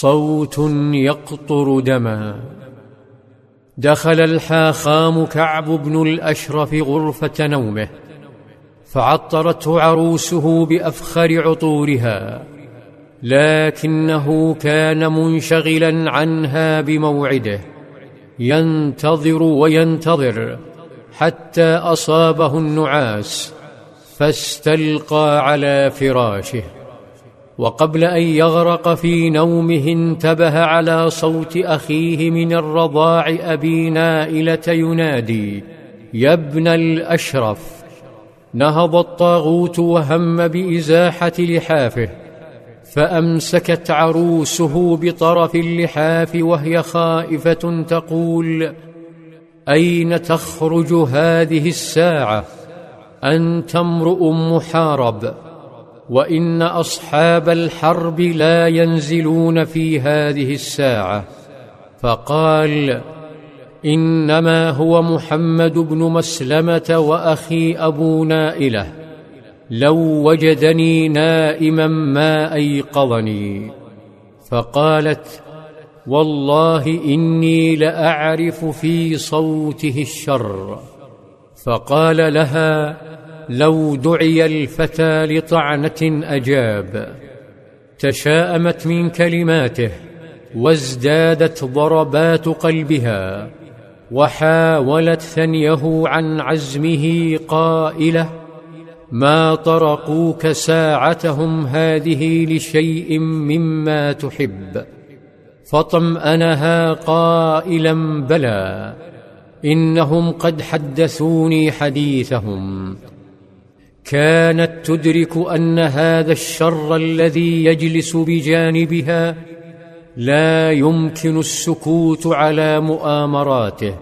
صوت يقطر دما. دخل الحاخام كعب بن الأشرف غرفة نومه فعطرته عروسه بأفخر عطورها لكنه كان منشغلا عنها بموعده ينتظر وينتظر حتى أصابه النعاس فاستلقى على فراشه. وقبل أن يغرق في نومه انتبه على صوت أخيه من الرضاع أبي نائلة ينادي يا ابن الأشرف! نهض الطاغوت وهم بإزاحة لحافه فأمسكت عروسه بطرف اللحاف وهي خائفة تقول أين تخرج هذه الساعة؟ أنت امرؤ محارب. وإن أصحاب الحرب لا ينزلون في هذه الساعة. فقال إنما هو محمد بن مسلمة وأخي أبو نائلة. لو وجدني نائما ما أيقظني. فقالت والله إني لأعرف في صوته الشر. فقال لها لو دعي الفتى لطعنة أجاب تشاءمت من كلماته وازدادت ضربات قلبها وحاولت ثنيه عن عزمه قائلة ما طرقوك ساعتهم هذه لشيء مما تحب فطمانها قائلا بلى إنهم قد حدثوني حديثهم كانت تدرك أن هذا الشر الذي يجلس بجانبها لا يمكن السكوت على مؤامراته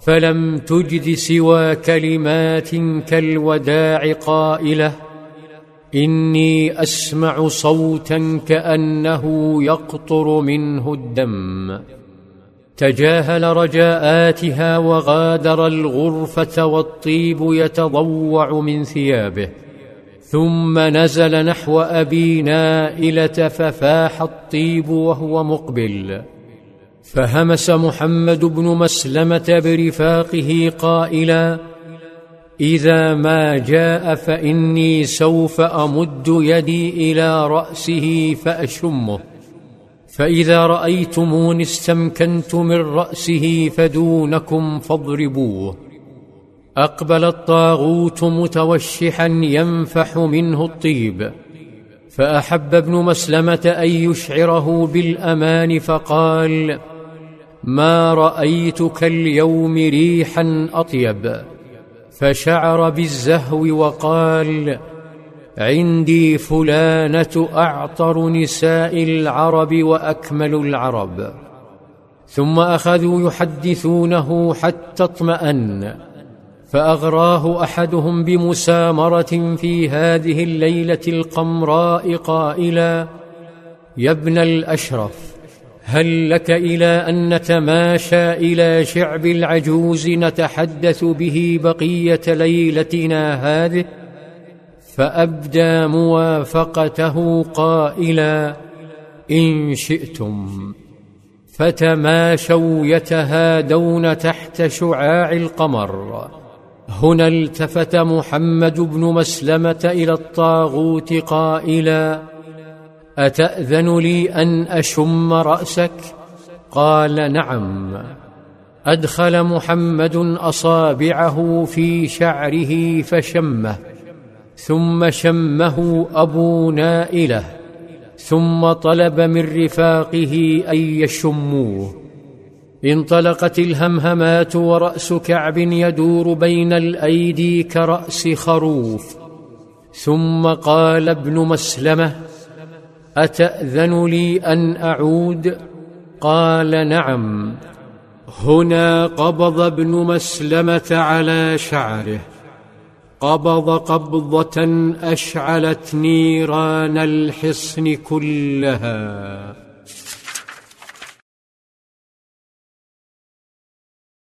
فلم تجد سوى كلمات كالوداع قائلة إني أسمع صوتا كأنه يقطر منه الدم. تجاهل رجاءاتها وغادر الغرفة والطيب يتضوع من ثيابه. ثم نزل نحو أبي نائلة ففاح الطيب وهو مقبل. فهمس محمد بن مسلمة برفاقه قائلا إذا ما جاء فإني سوف أمد يدي إلى رأسه فأشمه. فإذا رايتموني استمكنت من رأسه فدونكم فاضربوه. أقبل الطاغوت متوشحا ينفح منه الطيب. فأحب ابن مسلمة أن يشعره بالأمان فقال ما رأيتك اليوم ريحا أطيب. فشعر بالزهو وقال عندي فلانة أعطر نساء العرب وأكمل العرب. ثم أخذوا يحدثونه حتى اطمأن. فأغراه أحدهم بمسامرة في هذه الليلة القمراء قائلا يا ابن الأشرف هل لك إلى أن نتماشى إلى شعب العجوز نتحدث به بقية ليلتنا هذه؟ فابدى موافقته قائلا إن شئتم. فتماشوا يتهادون تحت شعاع القمر. هنا التفت محمد بن مسلمة إلى الطاغوت قائلا أتأذن لي أن أشم رأسك؟ قال نعم. أدخل محمد أصابعه في شعره فشمه. ثم شمه أبو نائلة ثم طلب من رفاقه أن يشموه. انطلقت الهمهمات ورأس كعب يدور بين الأيدي كرأس خروف. ثم قال ابن مسلمة أتأذن لي أن أعود؟ قال نعم. هنا قبض ابن مسلمة على شعره. قبض قبضة أشعلت نيران الحصن كلها.